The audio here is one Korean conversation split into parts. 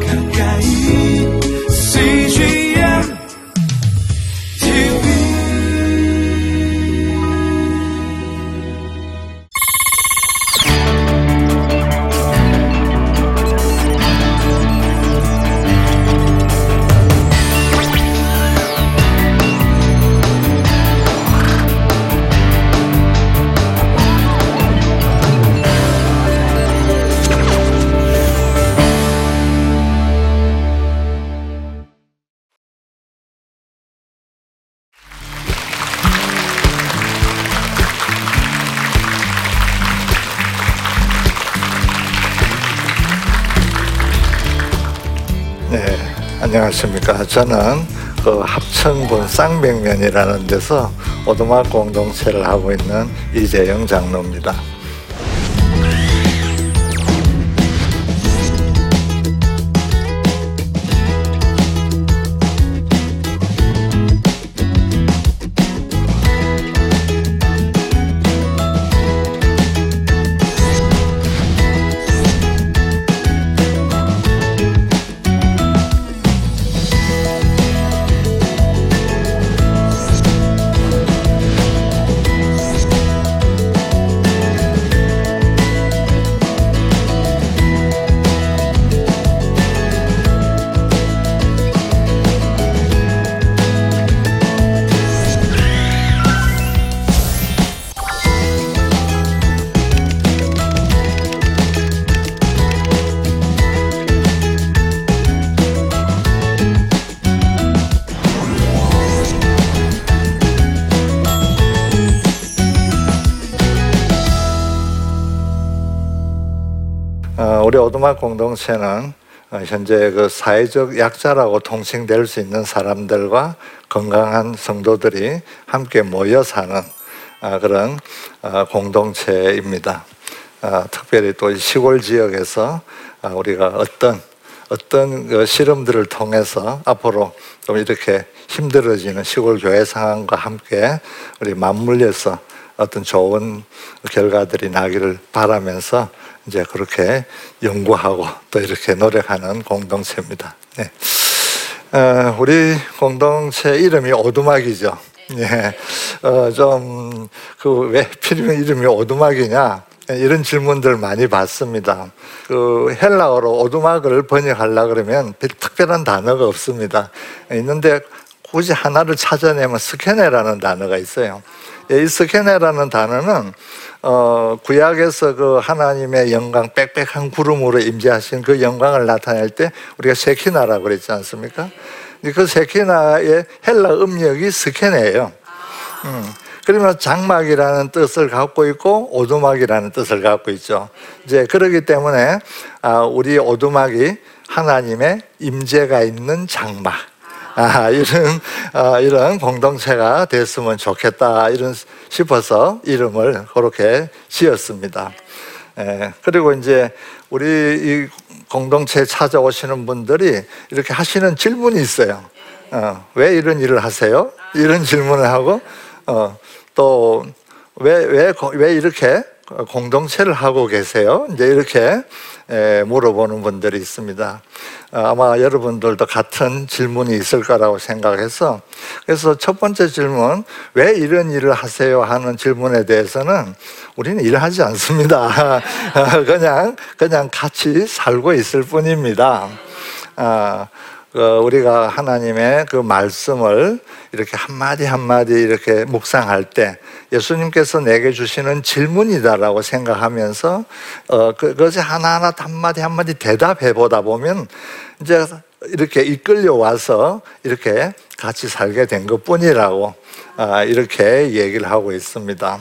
가까 저는 그 합천군 쌍백면이라는 데서 오두막 공동체를 하고 있는 이재영 장로입니다. 오두막 공동체는 어, 현재 그 사회적 약자라고 통칭될 수 있는 사람들과 건강한 성도들이 함께 모여 사는 어, 그런 어, 공동체입니다. 어, 특별히 또 시골 지역에서 어, 우리가 어떤 어떤 그 실험들을 통해서 앞으로 좀 이렇게 힘들어지는 시골 교회 상황과 함께 우리 맞물려서 어떤 좋은 결과들이 나기를 바라면서 이제 그렇게 연구하고 또 이렇게 노력하는 공동체입니다. 네. 어, 우리 공동체 이름이 오두막이죠. 예. 어, 좀, 그, 왜 필요 이름이 오두막이냐? 이런 질문들 많이 받습니다. 그 헬라어로 오두막을 번역하려 그러면 별 특별한 단어가 없습니다. 있는데 굳이 하나를 찾아내면 스케네라는 단어가 있어요. 이 스케네라는 단어는 어, 구약에서 그 하나님의 영광 빽빽한 구름으로 임재하신 그 영광을 나타낼 때 우리가 세키나라고 그랬지 않습니까? 그 세키나의 헬라 음력이 스케네예요. 음. 그러면 장막이라는 뜻을 갖고 있고 오두막이라는 뜻을 갖고 있죠. 이제 그러기 때문에 아, 우리 오두막이 하나님의 임재가 있는 장막. 아, 이런, 아, 이런 공동체가 됐으면 좋겠다, 이런 싶어서 이름을 그렇게 지었습니다. 예, 그리고 이제 우리 이 공동체에 찾아오시는 분들이 이렇게 하시는 질문이 있어요. 어, 왜 이런 일을 하세요? 이런 질문을 하고, 어, 또, 왜, 왜, 왜 이렇게 공동체를 하고 계세요? 이제 이렇게 에, 물어보는 분들이 있습니다. 어, 아마 여러분들도 같은 질문이 있을 거라고 생각해서 그래서 첫 번째 질문 왜 이런 일을 하세요 하는 질문에 대해서는 우리는 일하지 않습니다. 그냥 그냥 같이 살고 있을 뿐입니다. 아, 그 우리가 하나님의 그 말씀을 이렇게 한마디 한마디 이렇게 묵상할 때 예수님께서 내게 주시는 질문이다라고 생각하면서 어, 그, 그것이 하나하나 한마디 한마디 대답해 보다 보면 이제 이렇게 이끌려 와서 이렇게 같이 살게 된 것 뿐이라고 아, 이렇게 얘기를 하고 있습니다.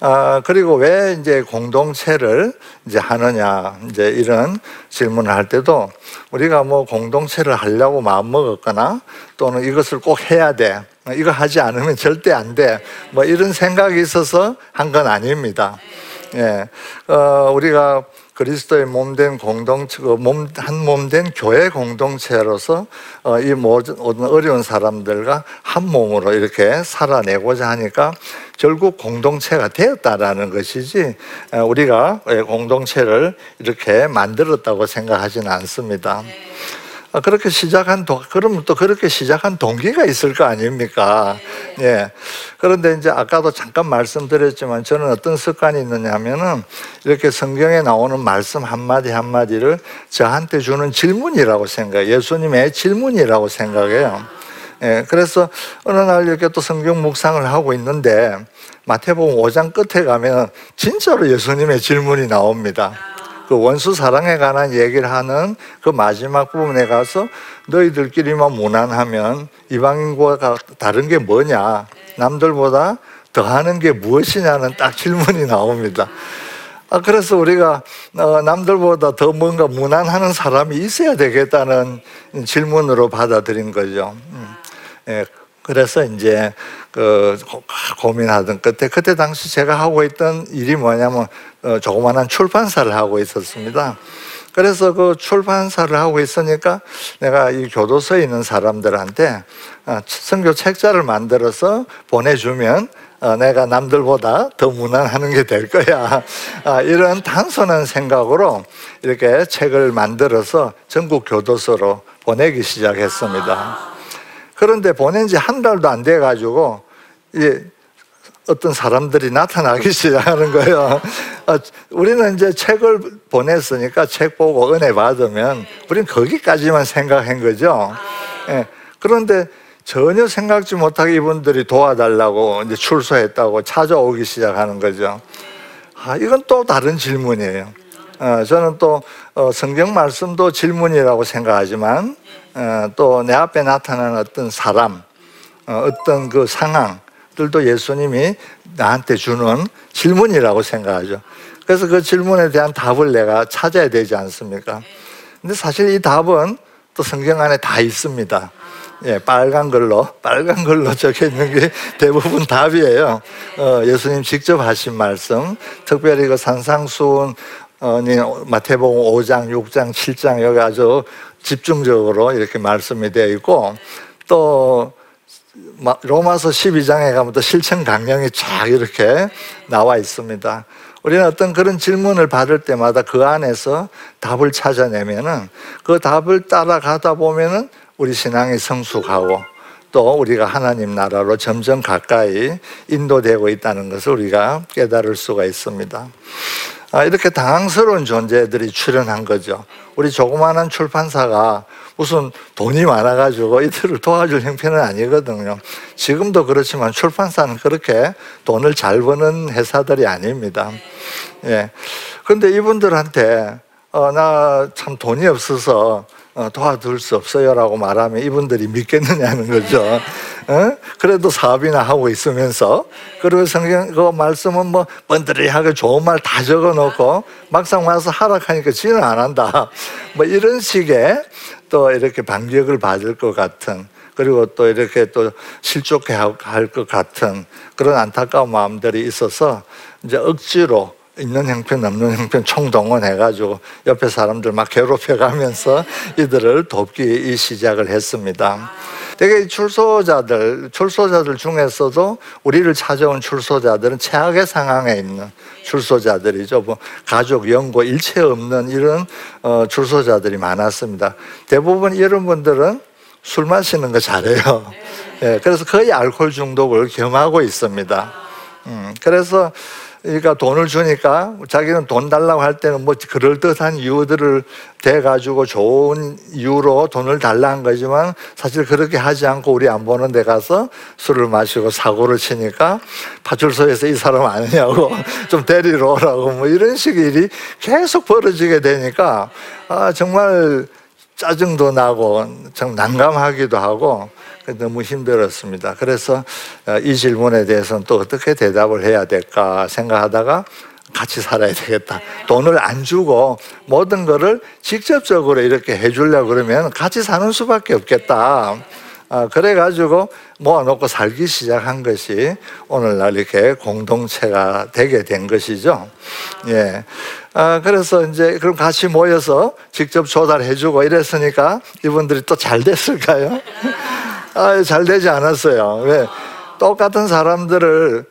아, 그리고 왜 이제 공동체를 이제 하느냐, 이제 이런 질문을 할 때도 우리가 뭐 공동체를 하려고 마음 먹었거나 또는 이것을 꼭 해야 돼. 이거 하지 않으면 절대 안 돼. 뭐 이런 생각이 있어서 한 건 아닙니다. 예, 어, 우리가 그리스도의 몸된 공동체, 그 몸, 한 몸된 교회 공동체로서 어, 이 모든 어려운 사람들과 한 몸으로 이렇게 살아내고자 하니까 결국 공동체가 되었다라는 것이지 어, 우리가 예, 공동체를 이렇게 만들었다고 생각하지는 않습니다. 아, 그렇게 시작한 동, 그러면 또 그렇게 시작한 동기가 있을 거 아닙니까? 예. 그런데 이제 아까도 잠깐 말씀드렸지만 저는 어떤 습관이 있느냐면은 이렇게 성경에 나오는 말씀 한 마디 한 마디를 저한테 주는 질문이라고 생각해요. 예수님의 질문이라고 생각해요. 예. 그래서 어느 날 이렇게 또 성경 묵상을 하고 있는데 마태복음 5장 끝에 가면 진짜로 예수님의 질문이 나옵니다. 그 원수 사랑에 관한 얘기를 하는 그 마지막 부분에 가서 너희들끼리만 무난하면 이방인과 다른 게 뭐냐? 남들보다 더 하는 게 무엇이냐는 딱 질문이 나옵니다. 아, 그래서 우리가 어, 남들보다 더 뭔가 무난하는 사람이 있어야 되겠다는 질문으로 받아들인 거죠. 음. 예, 그래서 이제 그 고민하던 끝에 그때 당시 제가 하고 있던 일이 뭐냐면 어, 조그마한 출판사를 하고 있었습니다. 그래서 그 출판사를 하고 있으니까 내가 이 교도소에 있는 사람들한테 어, 선교 책자를 만들어서 보내주면 어, 내가 남들보다 더 무난하는 게 될 거야. 아, 이런 단순한 생각으로 이렇게 책을 만들어서 전국 교도소로 보내기 시작했습니다. 그런데 보낸 지 한 달도 안 돼 가지고 이제 어떤 사람들이 나타나기 시작하는 거예요. 아, 우리는 이제 책을 보냈으니까 책 보고 은혜 받으면 우리는 거기까지만 생각한 거죠. 예. 그런데 전혀 생각지 못하게 이분들이 도와달라고 이제 출소했다고 찾아오기 시작하는 거죠. 아, 이건 또 다른 질문이에요. 어, 저는 또 어, 성경 말씀도 질문이라고 생각하지만 어, 또내 앞에 나타나는 어떤 사람, 어, 어떤 그 상황, 들도 예수님이 나한테 주는 질문이라고 생각하죠. 그래서 그 질문에 대한 답을 내가 찾아야 되지 않습니까? 근데 사실 이 답은 또 성경 안에 다 있습니다. 예, 빨간 걸로, 빨간 걸로 적혀 있는 게 대부분 답이에요. 어, 예수님 직접 하신 말씀, 특별히 그 산상수훈, 어, 마태복음 5장, 6장, 7장 여기 아주 집중적으로 이렇게 말씀이 되어 있고 또 로마서 12장에 가면 또 실천 강령이 쫙 이렇게 나와 있습니다. 우리는 어떤 그런 질문을 받을 때마다 그 안에서 답을 찾아내면은 그 답을 따라가다 보면은 우리 신앙이 성숙하고 또 우리가 하나님 나라로 점점 가까이 인도되고 있다는 것을 우리가 깨달을 수가 있습니다. 아, 이렇게 당황스러운 존재들이 출연한 거죠. 우리 조그마한 출판사가 무슨 돈이 많아가지고 이들을 도와줄 형편은 아니거든요. 지금도 그렇지만 출판사는 그렇게 돈을 잘 버는 회사들이 아닙니다. 예. 근데 이분들한테, 어, 나 참 돈이 없어서 어, 도와줄 수 없어요라고 말하면 이분들이 믿겠느냐는 거죠. 어? 그래도 사업이나 하고 있으면서 그리고 성경 그 말씀은 뭐 번들이하게 좋은 말 다 적어놓고 막상 와서 하락하니까 지는 안 한다. 뭐 이런 식의 또 이렇게 반격을 받을 것 같은 그리고 또 이렇게 또 실족해 할 것 같은 그런 안타까운 마음들이 있어서 이제 억지로 있는 형편 없는 형편 총동원해가지고 옆에 사람들 막 괴롭혀가면서 이들을 돕기 시작을 했습니다. 되게 출소자들, 출소자들 중에서도 우리를 찾아온 출소자들은 최악의 상황에 있는 출소자들이죠. 뭐 가족, 연고, 일체 없는 이런 어, 출소자들이 많았습니다. 대부분 이런 분들은 술 마시는 거 잘해요. 예, 그래서 거의 알코올 중독을 경험하고 있습니다. 음, 그래서 그러니까 돈을 주니까 자기는 돈 달라고 할 때는 뭐 그럴듯한 이유들을 대가지고 좋은 이유로 돈을 달라는 거지만 사실 그렇게 하지 않고 우리 안 보는 데 가서 술을 마시고 사고를 치니까 파출소에서 이 사람 아니냐고 좀 데리러 오라고 뭐 이런 식의 일이 계속 벌어지게 되니까 아, 정말 짜증도 나고 참 난감하기도 하고 너무 힘들었습니다. 그래서 어, 이 질문에 대해서는 또 어떻게 대답을 해야 될까 생각하다가 같이 살아야 되겠다. 돈을 안 주고 모든 거를 직접적으로 이렇게 해주려고 그러면 같이 사는 수밖에 없겠다. 아, 그래가지고 모아놓고 살기 시작한 것이 오늘날 이렇게 공동체가 되게 된 것이죠. 예. 아, 그래서 이제 그럼 같이 모여서 직접 조달해주고 이랬으니까 이분들이 또 잘 됐을까요? 아, 잘 되지 않았어요. 왜? 똑같은 사람들을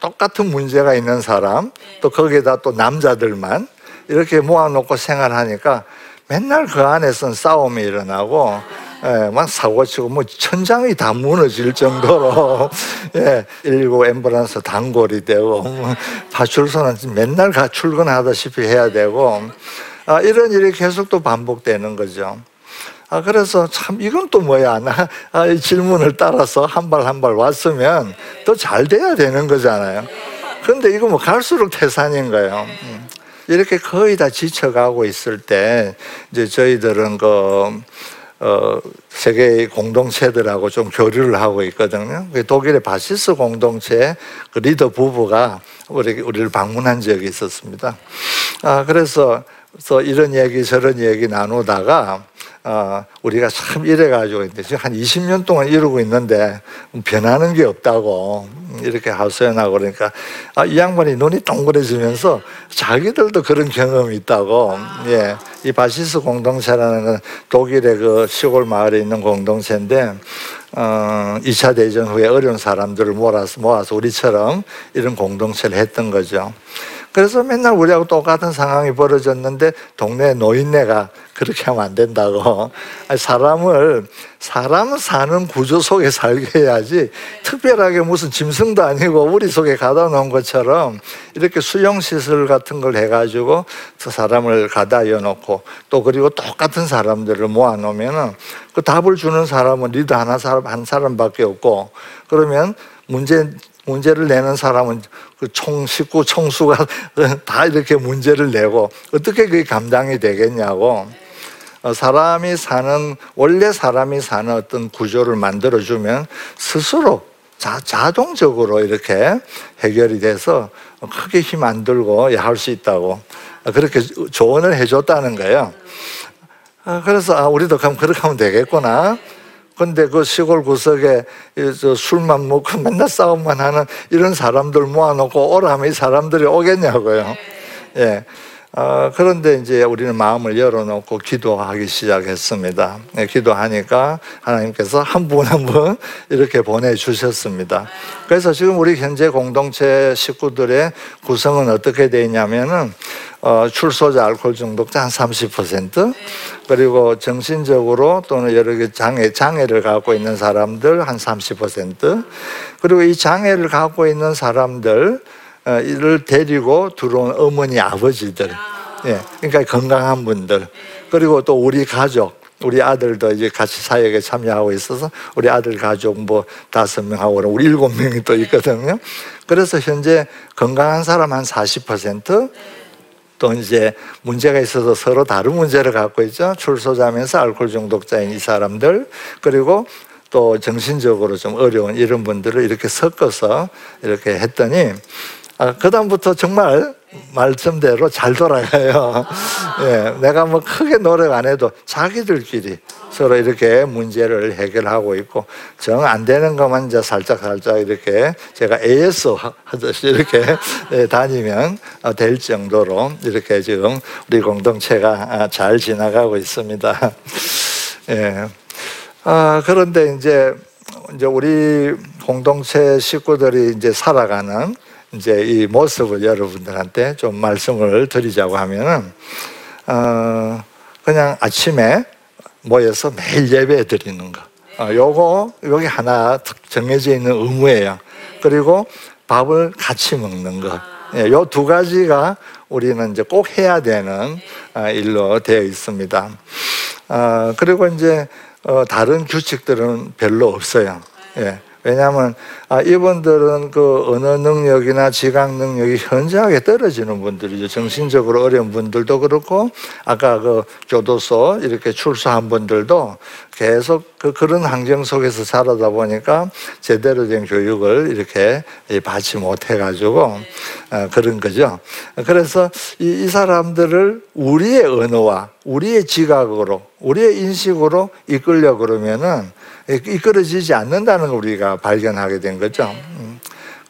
똑같은 문제가 있는 사람 또 거기에다 또 남자들만 이렇게 모아놓고 생활하니까 맨날 그 안에서는 싸움이 일어나고 예, 막 사고치고 뭐 천장이 다 무너질 정도로 예, 119 앰뷸런스 단골이 되고 뭐 파출소는 맨날 가 출근하다시피 해야 되고 아, 이런 일이 계속 또 반복되는 거죠. 아, 그래서 참 이건 또 뭐야. 나, 아, 이 질문을 따라서 한 발 한 발 왔으면 더 잘 돼야 되는 거잖아요. 근데 이거 뭐 갈수록 태산인 거예요. 음. 이렇게 거의 다 지쳐가고 있을 때 이제 저희들은 그 어, 세계 공동체들하고 좀 교류를 하고 있거든요. 그 독일의 바시스 공동체 그 리더 부부가 우리, 우리를 방문한 적이 있었습니다. 아, 그래서, 그래서 이런 얘기 저런 얘기 나누다가 아, 우리가 참 이래가지고 지금 한 20년 동안 이러고 있는데 변하는 게 없다고 이렇게 하소연하고 그러니까 아, 이 양반이 눈이 동그래지면서 자기들도 그런 경험이 있다고 예. 이 바시스 공동체라는 건 독일의 그 시골 마을에 있는 공동체인데 어, 2차 대전 후에 어려운 사람들을 모아서 모아서 우리처럼 이런 공동체를 했던 거죠. 그래서 맨날 우리하고 똑같은 상황이 벌어졌는데 동네 노인네가 그렇게 하면 안 된다고. 사람을, 사람 사는 구조 속에 살게 해야지 특별하게 무슨 짐승도 아니고 우리 속에 가다 놓은 것처럼 이렇게 수용시설 같은 걸 해가지고 그 사람을 가다 여놓고 또 그리고 똑같은 사람들을 모아놓으면은 그 답을 주는 사람은 리더 하나 사람, 한 사람밖에 없고 그러면 문제 문제를 내는 사람은 그총 식구 총수가 다 이렇게 문제를 내고 어떻게 그게 감당이 되겠냐고 어, 사람이 사는 원래 사람이 사는 어떤 구조를 만들어 주면 스스로 자, 자동적으로 이렇게 해결이 돼서 크게 힘 안 들고 할수 있다고 그렇게 조언을 해줬다는 거예요. 아, 그래서 아, 우리도 그럼 그렇게 하면 되겠구나. 근데 그 시골 구석에 술만 먹고 맨날 싸움만 하는 이런 사람들 모아놓고 오라 하면 이 사람들이 오겠냐고요. 예. 어, 그런데 이제 우리는 마음을 열어놓고 기도하기 시작했습니다. 예, 기도하니까 하나님께서 한 분 한 분 이렇게 보내주셨습니다. 그래서 지금 우리 현재 공동체 식구들의 구성은 어떻게 되어 있냐면은 어, 출소자 알코올 중독자 한 30%, 그리고 정신적으로 또는 여러 개 장애, 장애를 갖고 있는 사람들 한 30%, 그리고 이 장애를 갖고 있는 사람들, 어, 이를 데리고 들어온 어머니, 아버지들, 예, 그러니까 건강한 분들, 그리고 또 우리 가족, 우리 아들도 이제 같이 사역에 참여하고 있어서 우리 아들 가족 뭐 다섯 명하고 우리 일곱 명이 또 있거든요. 그래서 현재 건강한 사람 한 40%, 또 이제 문제가 있어서 서로 다른 문제를 갖고 있죠. 출소자면서 알코올 중독자인 이 사람들. 그리고 또 정신적으로 좀 어려운 이런 분들을 이렇게 섞어서 이렇게 했더니 아, 그다음부터 정말 말씀대로 잘 돌아가요. 예, 내가 뭐 크게 노력 안 해도 자기들끼리 서로 이렇게 문제를 해결하고 있고 정 안 되는 것만 이제 살짝 살짝 이렇게 제가 AS 하- 하듯이 이렇게 예, 다니면 어, 될 정도로 이렇게 지금 우리 공동체가 아, 잘 지나가고 있습니다. 예. 아, 그런데 이제 이제 우리 공동체 식구들이 이제 살아가는 이제 이 모습을 여러분들한테 좀 말씀을 드리자고 하면은 어, 그냥 아침에 모여서 매일 예배 드리는 거. 어, 요거 여기 하나 탁 정해져 있는 의무예요. 그리고 밥을 같이 먹는 거. 예, 요두 가지가 우리는 이제 꼭 해야 되는 아, 일로 되어 있습니다. 아, 그리고 이제 어, 다른 규칙들은 별로 없어요. 예. 왜냐하면 아, 이분들은 그 언어 능력이나 지각 능력이 현저하게 떨어지는 분들이죠. 정신적으로 어려운 분들도 그렇고 아까 그 교도소 이렇게 출소한 분들도 계속 그 그런 환경 속에서 자라다 보니까 제대로 된 교육을 이렇게 받지 못해 가지고 어, 그런 거죠. 그래서 이, 이 사람들을 우리의 언어와 우리의 지각으로 우리의 인식으로 이끌려 그러면은 이끌어지지 않는다는 걸 우리가 발견하게 된 거죠. 음.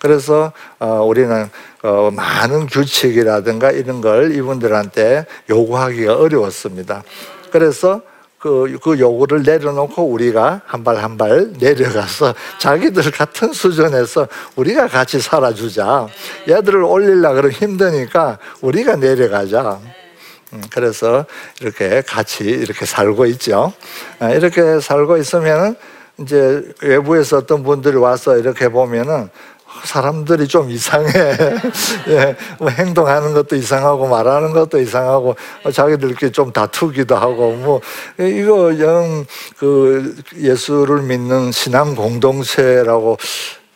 그래서 어, 우리는 어, 많은 규칙이라든가 이런 걸 이분들한테 요구하기가 어려웠습니다. 그래서 그, 그 요구를 내려놓고 우리가 한 발 한 발 내려가서 자기들 같은 수준에서 우리가 같이 살아주자. 얘들을 올리려 그러면 힘드니까 우리가 내려가자. 음, 그래서 이렇게 같이 이렇게 살고 있죠. 아, 이렇게 살고 있으면은 이제 외부에서 어떤 분들이 와서 이렇게 보면은 사람들이 좀 이상해. 예, 뭐 행동하는 것도 이상하고 말하는 것도 이상하고 어, 자기들끼리 좀 다투기도 하고 뭐 이거 영 그 예수를 믿는 신앙 공동체라고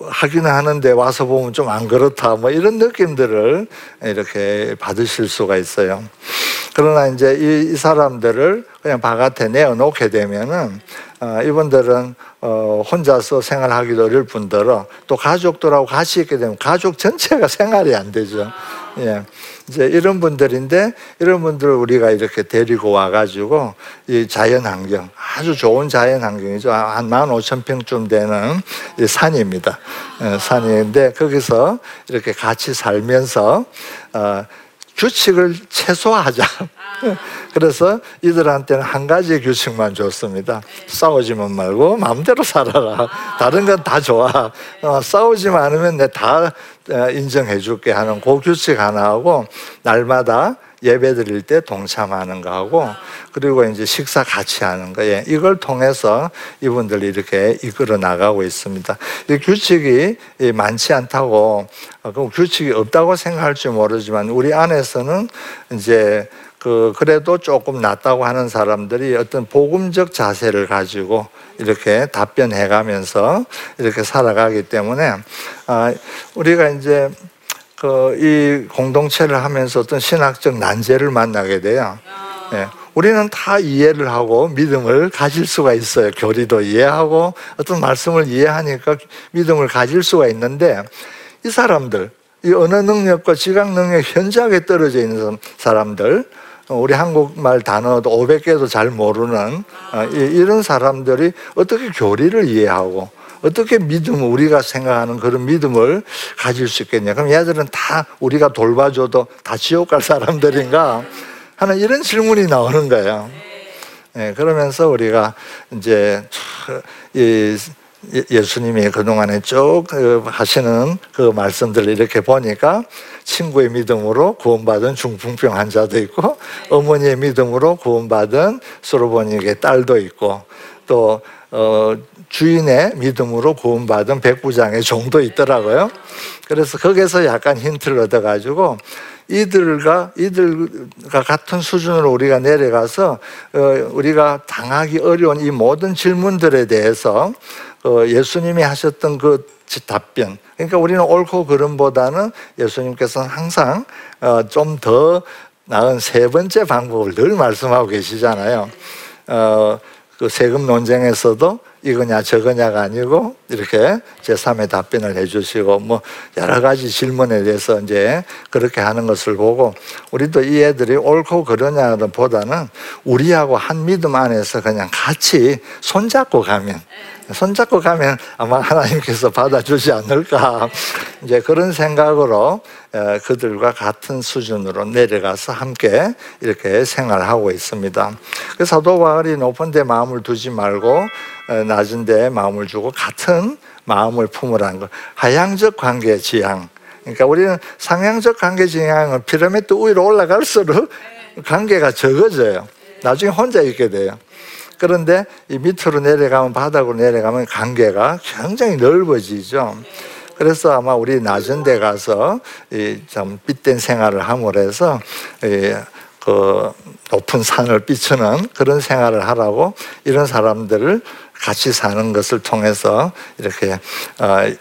하기는 하는데 와서 보면 좀 안 그렇다 뭐 이런 느낌들을 이렇게 받으실 수가 있어요. 그러나 이제 이, 이 사람들을 그냥 바깥에 내어놓게 되면은 어, 이분들은 어, 혼자서 생활하기도 어려울 뿐더러 또 가족들하고 같이 있게 되면 가족 전체가 생활이 안 되죠. 예. 이제 이런 분들인데 이런 분들을 우리가 이렇게 데리고 와가지고 이 자연 환경 아주 좋은 자연 환경이죠. 한 만 오천 평쯤 되는 이 산입니다. 어, 산인데 거기서 이렇게 같이 살면서 어, 규칙을 최소화하자. 그래서 이들한테는 한 가지 규칙만 줬습니다. 싸우지만 말고 마음대로 살아라. 다른 건 다 좋아. 어, 싸우지만 않으면 내 다 인정해 줄게 하는 그 규칙 하나 하고 날마다 예배 드릴 때 동참하는 거 하고 그리고 이제 식사 같이 하는 거 예, 이걸 통해서 이분들이 이렇게 이끌어 나가고 있습니다. 이 규칙이 많지 않다고 어, 그 규칙이 없다고 생각할지 모르지만 우리 안에서는 이제 그 그래도 조금 낫다고 하는 사람들이 어떤 복음적 자세를 가지고 이렇게 답변해 가면서 이렇게 살아가기 때문에 아 우리가 이제 그 이 공동체를 하면서 어떤 신학적 난제를 만나게 돼요. 예. 우리는 다 이해를 하고 믿음을 가질 수가 있어요. 교리도 이해하고 어떤 말씀을 이해하니까 믿음을 가질 수가 있는데 이 사람들, 이 언어 능력과 지각 능력 현저하게 떨어져 있는 사람들, 우리 한국말 단어도 500개도 잘 모르는 어, 이런 사람들이 어떻게 교리를 이해하고 어떻게 믿음, 우리가 생각하는 그런 믿음을 가질 수 있겠냐. 그럼 얘들은 다 우리가 돌봐줘도 다 지옥 갈 사람들인가? 하는 이런 질문이 나오는 거예요. 네, 그러면서 우리가 이제 이 예수님이 그동안에 쭉그 하시는 그 말씀들을 이렇게 보니까 친구의 믿음으로 구원받은 중풍병 환자도 있고 어머니의 믿음으로 구원받은 소로보니의 딸도 있고 또 어, 주인의 믿음으로 구원받은 백부장의 종도 있더라고요. 그래서 거기서 약간 힌트를 얻어가지고 이들과 이들과 같은 수준으로 우리가 내려가서 어, 우리가 당하기 어려운 이 모든 질문들에 대해서 어, 예수님이 하셨던 그 답변. 그러니까 우리는 옳고 그름보다는 예수님께서는 항상 어, 좀더 나은 세 번째 방법을 늘 말씀하고 계시잖아요. 그 세금 논쟁에서도 이거냐 저거냐가 아니고 이렇게 제3의 답변을 해주시고 뭐 여러 가지 질문에 대해서 이제 그렇게 하는 것을 보고 우리도 이 애들이 옳고 그러냐 보다는 우리하고 한 믿음 안에서 그냥 같이 손잡고 가면 손잡고 가면 아마 하나님께서 받아주지 않을까 이제 그런 생각으로 그들과 같은 수준으로 내려가서 함께 이렇게 생활하고 있습니다. 그 사도 바울이 높은 데 마음을 두지 말고 낮은 데 마음을 주고 같은 마음을 품으라는 것. 하향적 관계 지향. 그러니까 우리는 상향적 관계 지향은 피라미드 위로 올라갈수록 관계가 적어져요. 나중에 혼자 있게 돼요. 그런데 이 밑으로 내려가면 바닥으로 내려가면 관계가 굉장히 넓어지죠. 그래서 아마 우리 낮은 데 가서 이좀 빛된 생활을 함으로 해서 그 높은 산을 비추는 그런 생활을 하라고 이런 사람들을 같이 사는 것을 통해서 이렇게 어,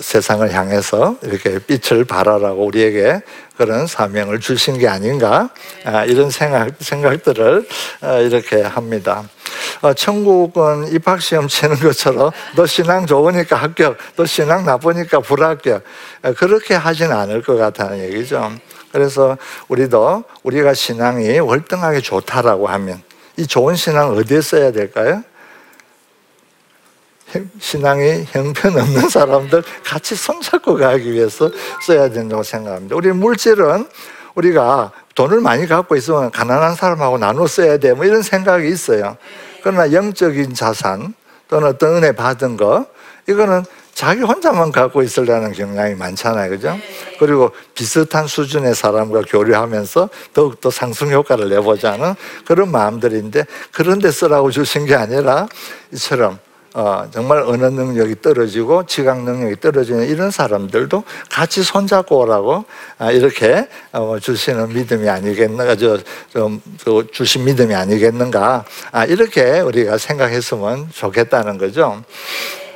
세상을 향해서 이렇게 빛을 발하라고 우리에게 그런 사명을 주신 게 아닌가 아, 이런 생각 생각들을 어, 이렇게 합니다. 어, 천국은 입학 시험 치는 것처럼 너 신앙 좋으니까 합격, 너 신앙 나쁘니까 불합격 그렇게 하진 않을 것 같다는 얘기죠. 그래서 우리도 우리가 신앙이 월등하게 좋다라고 하면 이 좋은 신앙 어디에 써야 될까요? 형- 신앙이 형편없는 사람들 같이 손잡고 가기 위해서 써야 된다고 생각합니다. 우리 물질은 우리가 돈을 많이 갖고 있으면 가난한 사람하고 나눠 써야 돼. 뭐 이런 생각이 있어요. 그러나 영적인 자산 또는 어떤 은혜 받은 거 이거는 자기 혼자만 갖고 있으려는 경향이 많잖아요. 그죠? 그리고 비슷한 수준의 사람과 교류하면서 더욱더 상승 효과를 내보자는 그런 마음들인데 그런 데 쓰라고 주신 게 아니라 이처럼 어, 정말 언어 능력이 떨어지고 지각 능력이 떨어지는 이런 사람들도 같이 손잡고 오라고 아, 이렇게 어, 주시는 믿음이 아니겠는가, 저, 좀, 저 주신 믿음이 아니겠는가, 아, 이렇게 우리가 생각했으면 좋겠다는 거죠.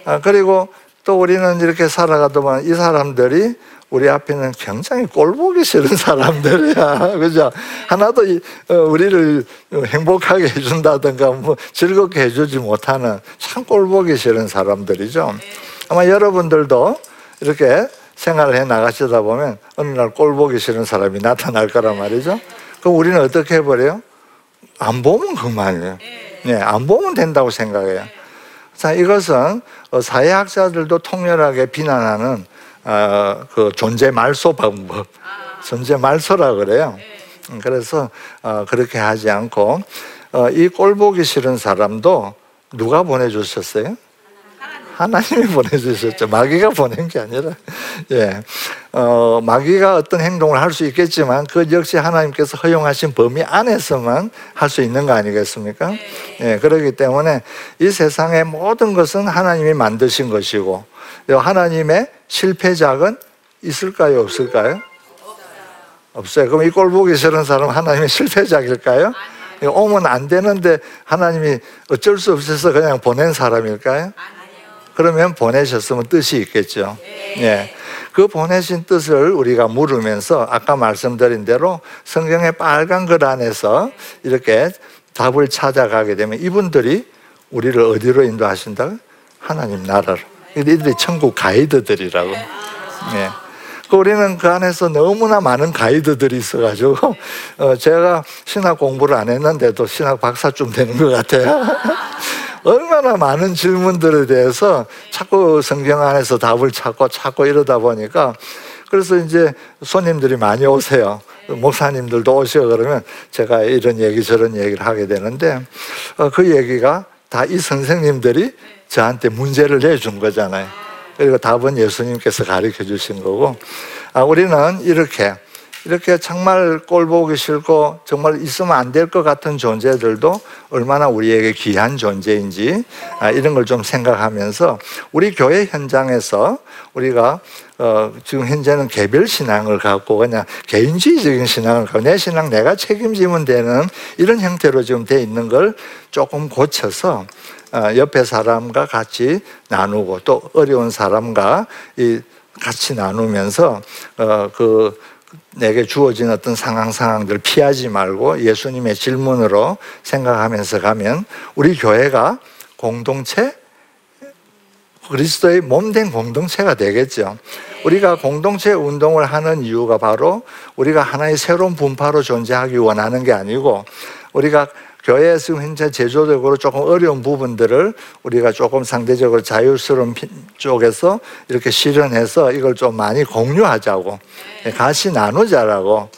아, 그리고 또 우리는 이렇게 살아가다 보면 이 사람들이 우리 앞에는 굉장히 꼴보기 싫은 사람들이야. 그죠? 하나도 이, 어, 우리를 행복하게 해준다든가 뭐 즐겁게 해주지 못하는 참 꼴보기 싫은 사람들이죠. 아마 여러분들도 이렇게 생활을 해 나가시다 보면 어느 날 꼴보기 싫은 사람이 나타날 거란 말이죠. 그럼 우리는 어떻게 해버려요? 안 보면 그만이에요. 네, 안 보면 된다고 생각해요. 자, 이것은 어, 사회학자들도 통렬하게 비난하는 어, 그 존재 말소 방법, 존재 말소라 그래요. 음, 그래서 어, 그렇게 하지 않고 어, 이 꼴보기 싫은 사람도 누가 보내주셨어요? 하나님이 보내주셨죠. 마귀가 보낸 게 아니라, 예. 어, 마귀가 어떤 행동을 할 수 있겠지만, 그 역시 하나님께서 허용하신 범위 안에서만 할 수 있는 거 아니겠습니까? 예, 그렇기 때문에 이 세상의 모든 것은 하나님이 만드신 것이고, 이 하나님의 실패작은 있을까요? 없을까요? 없어요. 그럼 이 꼴 보기 싫은 사람 하나님의 실패작일까요? 오면 안 되는데 하나님이 어쩔 수 없어서 그냥 보낸 사람일까요? 그러면 보내셨으면 뜻이 있겠죠. 예. 그 보내신 뜻을 우리가 물으면서 아까 말씀드린 대로 성경의 빨간 글 안에서 이렇게 답을 찾아가게 되면 이분들이 우리를 어디로 인도하신다고? 하나님 나라로. 이들이 천국 가이드들이라고. 예. 그 우리는 그 안에서 너무나 많은 가이드들이 있어가지고 어, 제가 신학 공부를 안 했는데도 신학 박사쯤 되는 것 같아요. 얼마나 많은 질문들에 대해서 자꾸 성경 안에서 답을 찾고 찾고 이러다 보니까 그래서 이제 손님들이 많이 오세요. 목사님들도 오시고 그러면 제가 이런 얘기 저런 얘기를 하게 되는데 어, 그 얘기가 다 이 선생님들이 저한테 문제를 내준 거잖아요. 그리고 답은 예수님께서 가르쳐 주신 거고 아, 우리는 이렇게 이렇게 정말 꼴 보기 싫고 정말 있으면 안 될 것 같은 존재들도 얼마나 우리에게 귀한 존재인지 아, 이런 걸 좀 생각하면서 우리 교회 현장에서 우리가 어, 지금 현재는 개별 신앙을 갖고 그냥 개인주의적인 신앙을 갖고 내 신앙 내가 책임지면 되는 이런 형태로 지금 돼 있는 걸 조금 고쳐서 어, 옆에 사람과 같이 나누고 또 어려운 사람과 이 같이 나누면서 어, 그 내게 주어진 어떤 상황 상황들 피하지 말고 예수님의 질문으로 생각하면서 가면 우리 교회가 공동체 그리스도의 몸된 공동체가 되겠죠. 우리가 공동체 운동을 하는 이유가 바로 우리가 하나의 새로운 분파로 존재하기 원하는 게 아니고 우리가 교회에 지금 현재 제조적으로 조금 어려운 부분들을 우리가 조금 상대적으로 자유스러운 피- 쪽에서 이렇게 실현해서 이걸 좀 많이 공유하자고 예, 같이 나누자라고 아,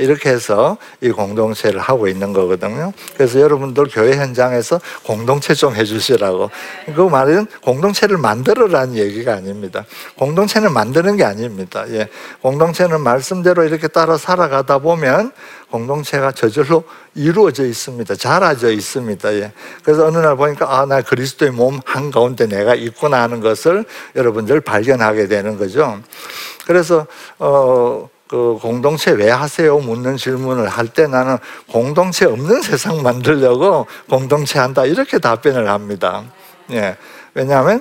이렇게 해서 이 공동체를 하고 있는 거거든요. 그래서 여러분들 교회 현장에서 공동체 좀 해주시라고. 그 말은 공동체를 만들어라는 얘기가 아닙니다. 공동체는 만드는 게 아닙니다. 예. 공동체는 말씀대로 이렇게 따라 살아가다 보면 공동체가 저절로 이루어져 있습니다. 자라져 있습니다. 예. 그래서 어느 날 보니까 아, 나 그리스도의 몸 한가운데 내가 있구나 하는 것을 여러분들 발견하게 되는 거죠. 그래서, 어, 그 공동체 왜 하세요? 묻는 질문을 할 때 나는 공동체 없는 세상 만들려고 공동체 한다. 이렇게 답변을 합니다. 예. 왜냐하면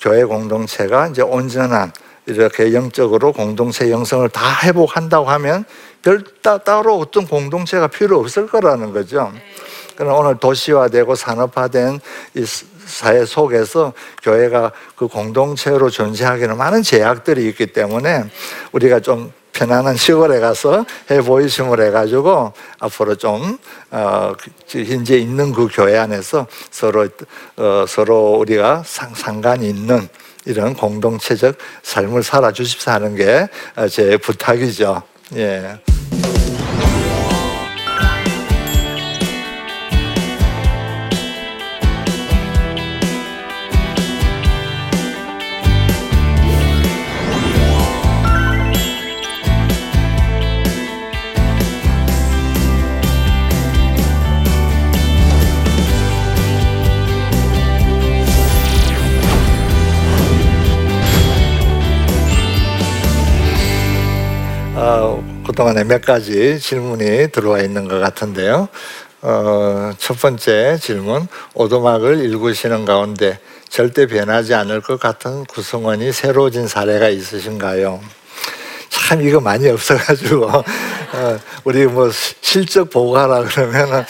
교회 공동체가 이제 온전한 이렇게 영적으로 공동체 형성을 다 회복한다고 하면 별 따, 따로 어떤 공동체가 필요 없을 거라는 거죠. 그러나 오늘 도시화되고 산업화된 이 사회 속에서 교회가 그 공동체로 존재하기는 많은 제약들이 있기 때문에 우리가 좀 편안한 시골에 가서 해보이심을 해가지고 앞으로 좀 어, 그 현재 있는 그 교회 안에서 서로 어, 서로 우리가 상, 상관이 있는 이런 공동체적 삶을 살아 주십사 하는 게 제 부탁이죠. 예. 안에 몇 가지 질문이 들어와 있는 것 같은데요. 어, 첫 번째 질문, 오도막을 읽으시는 가운데 절대 변하지 않을 것 같은 구성원이 새로워진 사례가 있으신가요? 참 이거 많이 없어가지고 어, 우리 뭐 시- 실적 보고하라 그러면은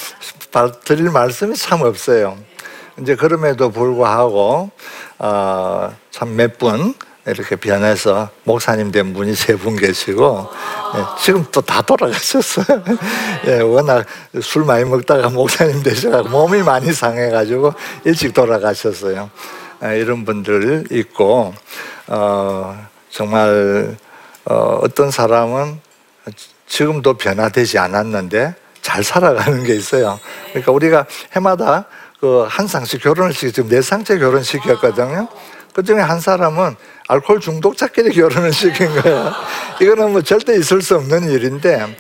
바- 드릴 말씀이 참 없어요. 이제 그럼에도 불구하고 어, 참몇분 이렇게 변해서 목사님 된 분이 세 분 계시고 예, 지금 또 다 돌아가셨어요. 예, 워낙 술 많이 먹다가 목사님 되셔가 몸이 많이 상해가지고 일찍 돌아가셨어요. 예, 이런 분들 있고 어, 정말 어, 어떤 사람은 지금도 변화되지 않았는데 잘 살아가는 게 있어요. 그러니까 우리가 해마다 그한 결혼을 시키 지금 네 쌍째 결혼시켰거든요. 그 중에 한 사람은 알코올 중독자끼리 결혼을 시킨 거예요. 이거는 뭐 절대 있을 수 없는 일인데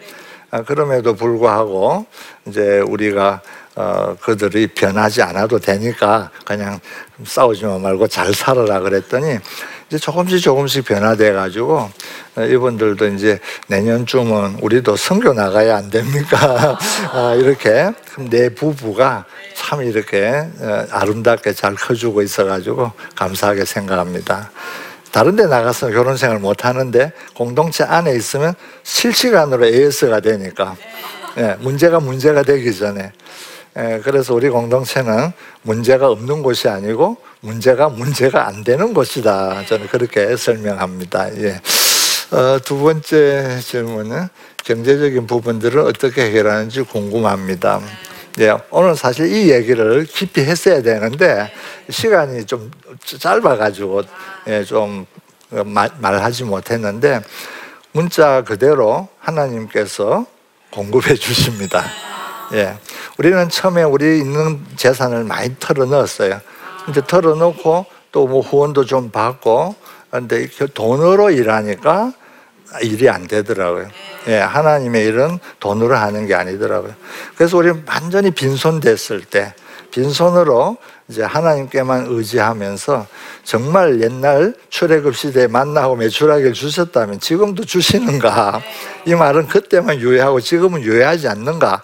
아, 그럼에도 불구하고 이제 우리가 어, 그들이 변하지 않아도 되니까 그냥 싸우지 말고 잘 살아라 그랬더니 이제 조금씩 조금씩 변화돼 가지고 어, 이분들도 이제 내년쯤은 우리도 선교 나가야 안 됩니까? 아, 이렇게 내 부부가 참 이렇게 어, 아름답게 잘 커주고 있어 가지고 감사하게 생각합니다. 다른 데 나가서 결혼 생활 못 하는데 공동체 안에 있으면 실시간으로 AS가 되니까 예, 문제가 문제가 되기 전에 예, 그래서 우리 공동체는 문제가 없는 곳이 아니고 문제가 문제가 안 되는 곳이다. 저는 그렇게 설명합니다. 예. 어, 두 번째 질문은 경제적인 부분들을 어떻게 해결하는지 궁금합니다. 예, 오늘 사실 이 얘기를 깊이 했어야 되는데 시간이 좀 짧아가지고 예, 좀 말, 말하지 못했는데 문자 그대로 하나님께서 공급해 주십니다. 예, 우리는 처음에 우리 있는 재산을 많이 털어 넣었어요. 이제 털어 놓고 또 뭐 후원도 좀 받고 근데 이렇게 돈으로 일하니까 일이 안 되더라고요. 예, 하나님의 일은 돈으로 하는 게 아니더라고요. 그래서 우리 완전히 빈손 됐을 때, 빈손으로 이제 하나님께만 의지하면서 정말 옛날 출애굽 시대에 만나고 매출하기를 주셨다면 지금도 주시는가? 이 말은 그때만 유예하고 지금은 유예하지 않는가?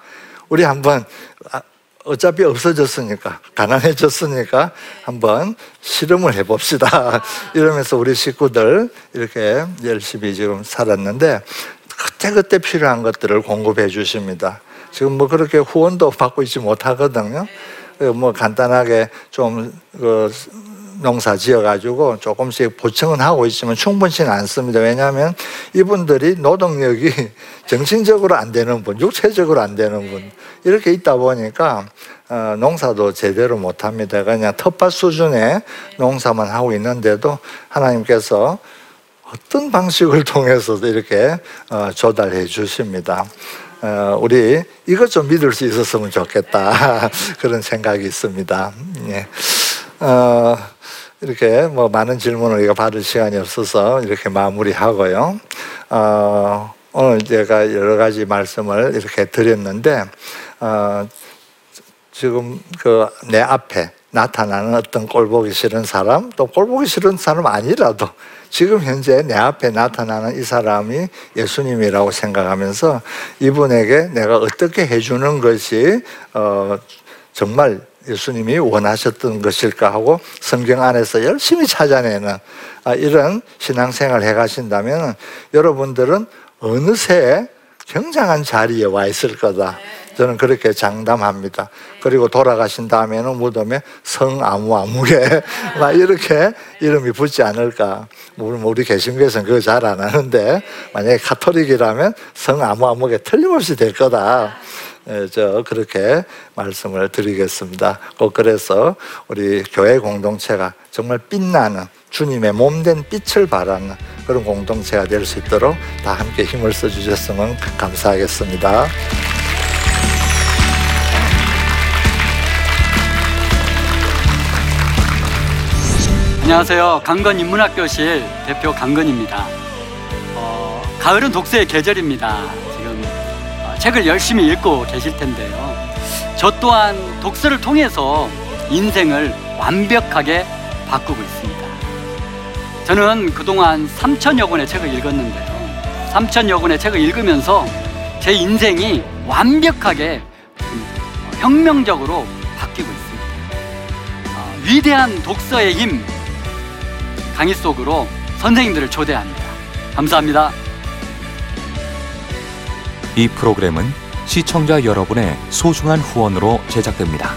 우리 한번 아, 어차피 없어졌으니까 가난해졌으니까 한번 실험을 해봅시다. 이러면서 우리 식구들 이렇게 열심히 지금 살았는데 그때 그때 필요한 것들을 공급해 주십니다. 지금 뭐 그렇게 후원도 받고 있지 못하거든요. 뭐 간단하게 좀 그 농사 지어가지고 조금씩 보충은 하고 있지만 충분치는 않습니다. 왜냐하면 이분들이 노동력이 정신적으로 안 되는 분, 육체적으로 안 되는 분 이렇게 있다 보니까 어, 농사도 제대로 못 합니다. 그냥 텃밭 수준의 농사만 하고 있는데도 하나님께서 어떤 방식을 통해서도 이렇게 어, 조달해 주십니다. 어, 우리 이것 좀 믿을 수 있었으면 좋겠다 그런 생각이 있습니다. 예. 어, 이렇게 뭐 많은 질문을 우리가 받을 시간이 없어서 이렇게 마무리하고요. 어, 오늘 제가 여러 가지 말씀을 이렇게 드렸는데 어, 지금 그 내 앞에 나타나는 어떤 꼴보기 싫은 사람 또 꼴보기 싫은 사람 아니라도 지금 현재 내 앞에 나타나는 이 사람이 예수님이라고 생각하면서 이분에게 내가 어떻게 해주는 것이 어, 정말 예수님이 원하셨던 것일까 하고 성경 안에서 열심히 찾아내는 아, 이런 신앙생활 해 가신다면 여러분들은 어느새 굉장한 자리에 와 있을 거다. 저는 그렇게 장담합니다. 그리고 돌아가신 다음에는 무덤에 성 아무 아무개 막 이렇게 이름이 붙지 않을까. 물론 우리 개신교에서는 그거 잘 안 하는데 만약에 카톨릭이라면 성 아무 아무개 틀림없이 될 거다. 예, 저 그렇게 말씀을 드리겠습니다. 꼭 그래서 우리 교회 공동체가 정말 빛나는 주님의 몸된 빛을 발하는 그런 공동체가 될 수 있도록 다 함께 힘을 써 주셨으면 감사하겠습니다. 안녕하세요. 강건 인문학교실 대표 강건입니다. 어, 가을은 독서의 계절입니다. 지금 어, 책을 열심히 읽고 계실 텐데요. 저 또한 독서를 통해서 인생을 완벽하게 바꾸고 있습니다. 저는 그동안 3천여 권의 책을 읽었는데요. 3천여 권의 책을 읽으면서 제 인생이 완벽하게 음, 혁명적으로 바뀌고 있습니다. 어, 위대한 독서의 힘 강의 속으로 선생님들을 초대합니다. 감사합니다. 이 프로그램은 시청자 여러분의 소중한 후원으로 제작됩니다.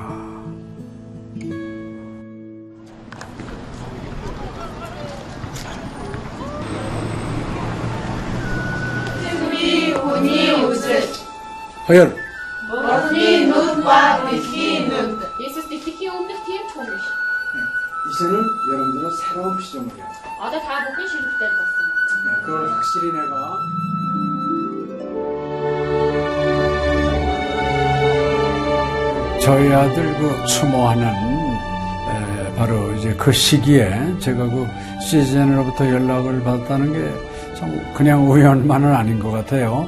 허열, Jesus tiki onder tien çoğumuş. 이제는 여러분들은 새로운 피조물이야. Ada ta bugün şirketler basın. 그걸 확실히 내가 저희 아들 그 추모하는 에, 바로 이제 그 시기에 제가 그 CGN으로부터 연락을 받았다는 게 참 그냥 우연만은 아닌 것 같아요.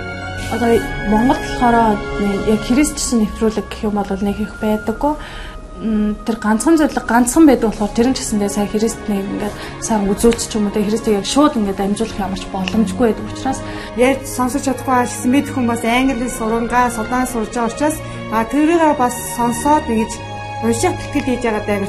Одоо Монгол болохоор яг христчсэн нэвтрүүлэг гэх юм бол нэг их байдаггүй. Тэр ганцхан зөвлөг ганцхан байдаг болохоор тэр нь ч гэсэндээ сая христнийг ингээд сайн үзүүлч ч юм уу тэ христийг яг шууд ингээд амжуулах ямарч боломжгүй байдаг учраас ярьж сонсож чадахгүй байсан мэд хүмүүс англи сурангаа судаан сурж байгаа учраас а тэрийг бас сонсоод ингэж уншаад тэтгэл хийж байгаа даа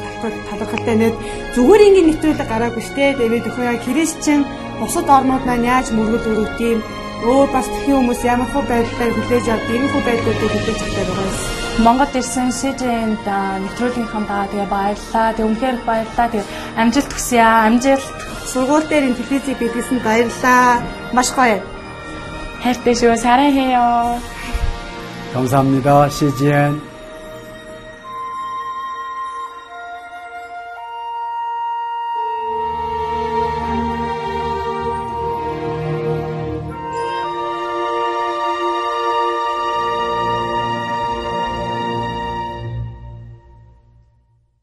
талархалтай нэг зүгээр ингээд нэвтрүүлэг гараагүй штэ тэгээд өхөө яг христчин бусад орнууд маань яаж мөргөл өрөвт юм өөр бас тхэн хүмүүс ямар хөө байдлаар хүлээж авд ийм хөө байдлуудыг хүлээж авдаг байгаа юм. Монгол ирсэн СЖН-д нэвтрүүлгийнхаа даа тэгээ баярлаа. Тэг үнхээр баярлаа. Тэг амжилт хүсье аа. Амжилт. Сургууль дээр ин телевизийг бидлсэн баярлаа. Маш гоё. хайртай шүү. 사랑해요. 감사합니다. CGN.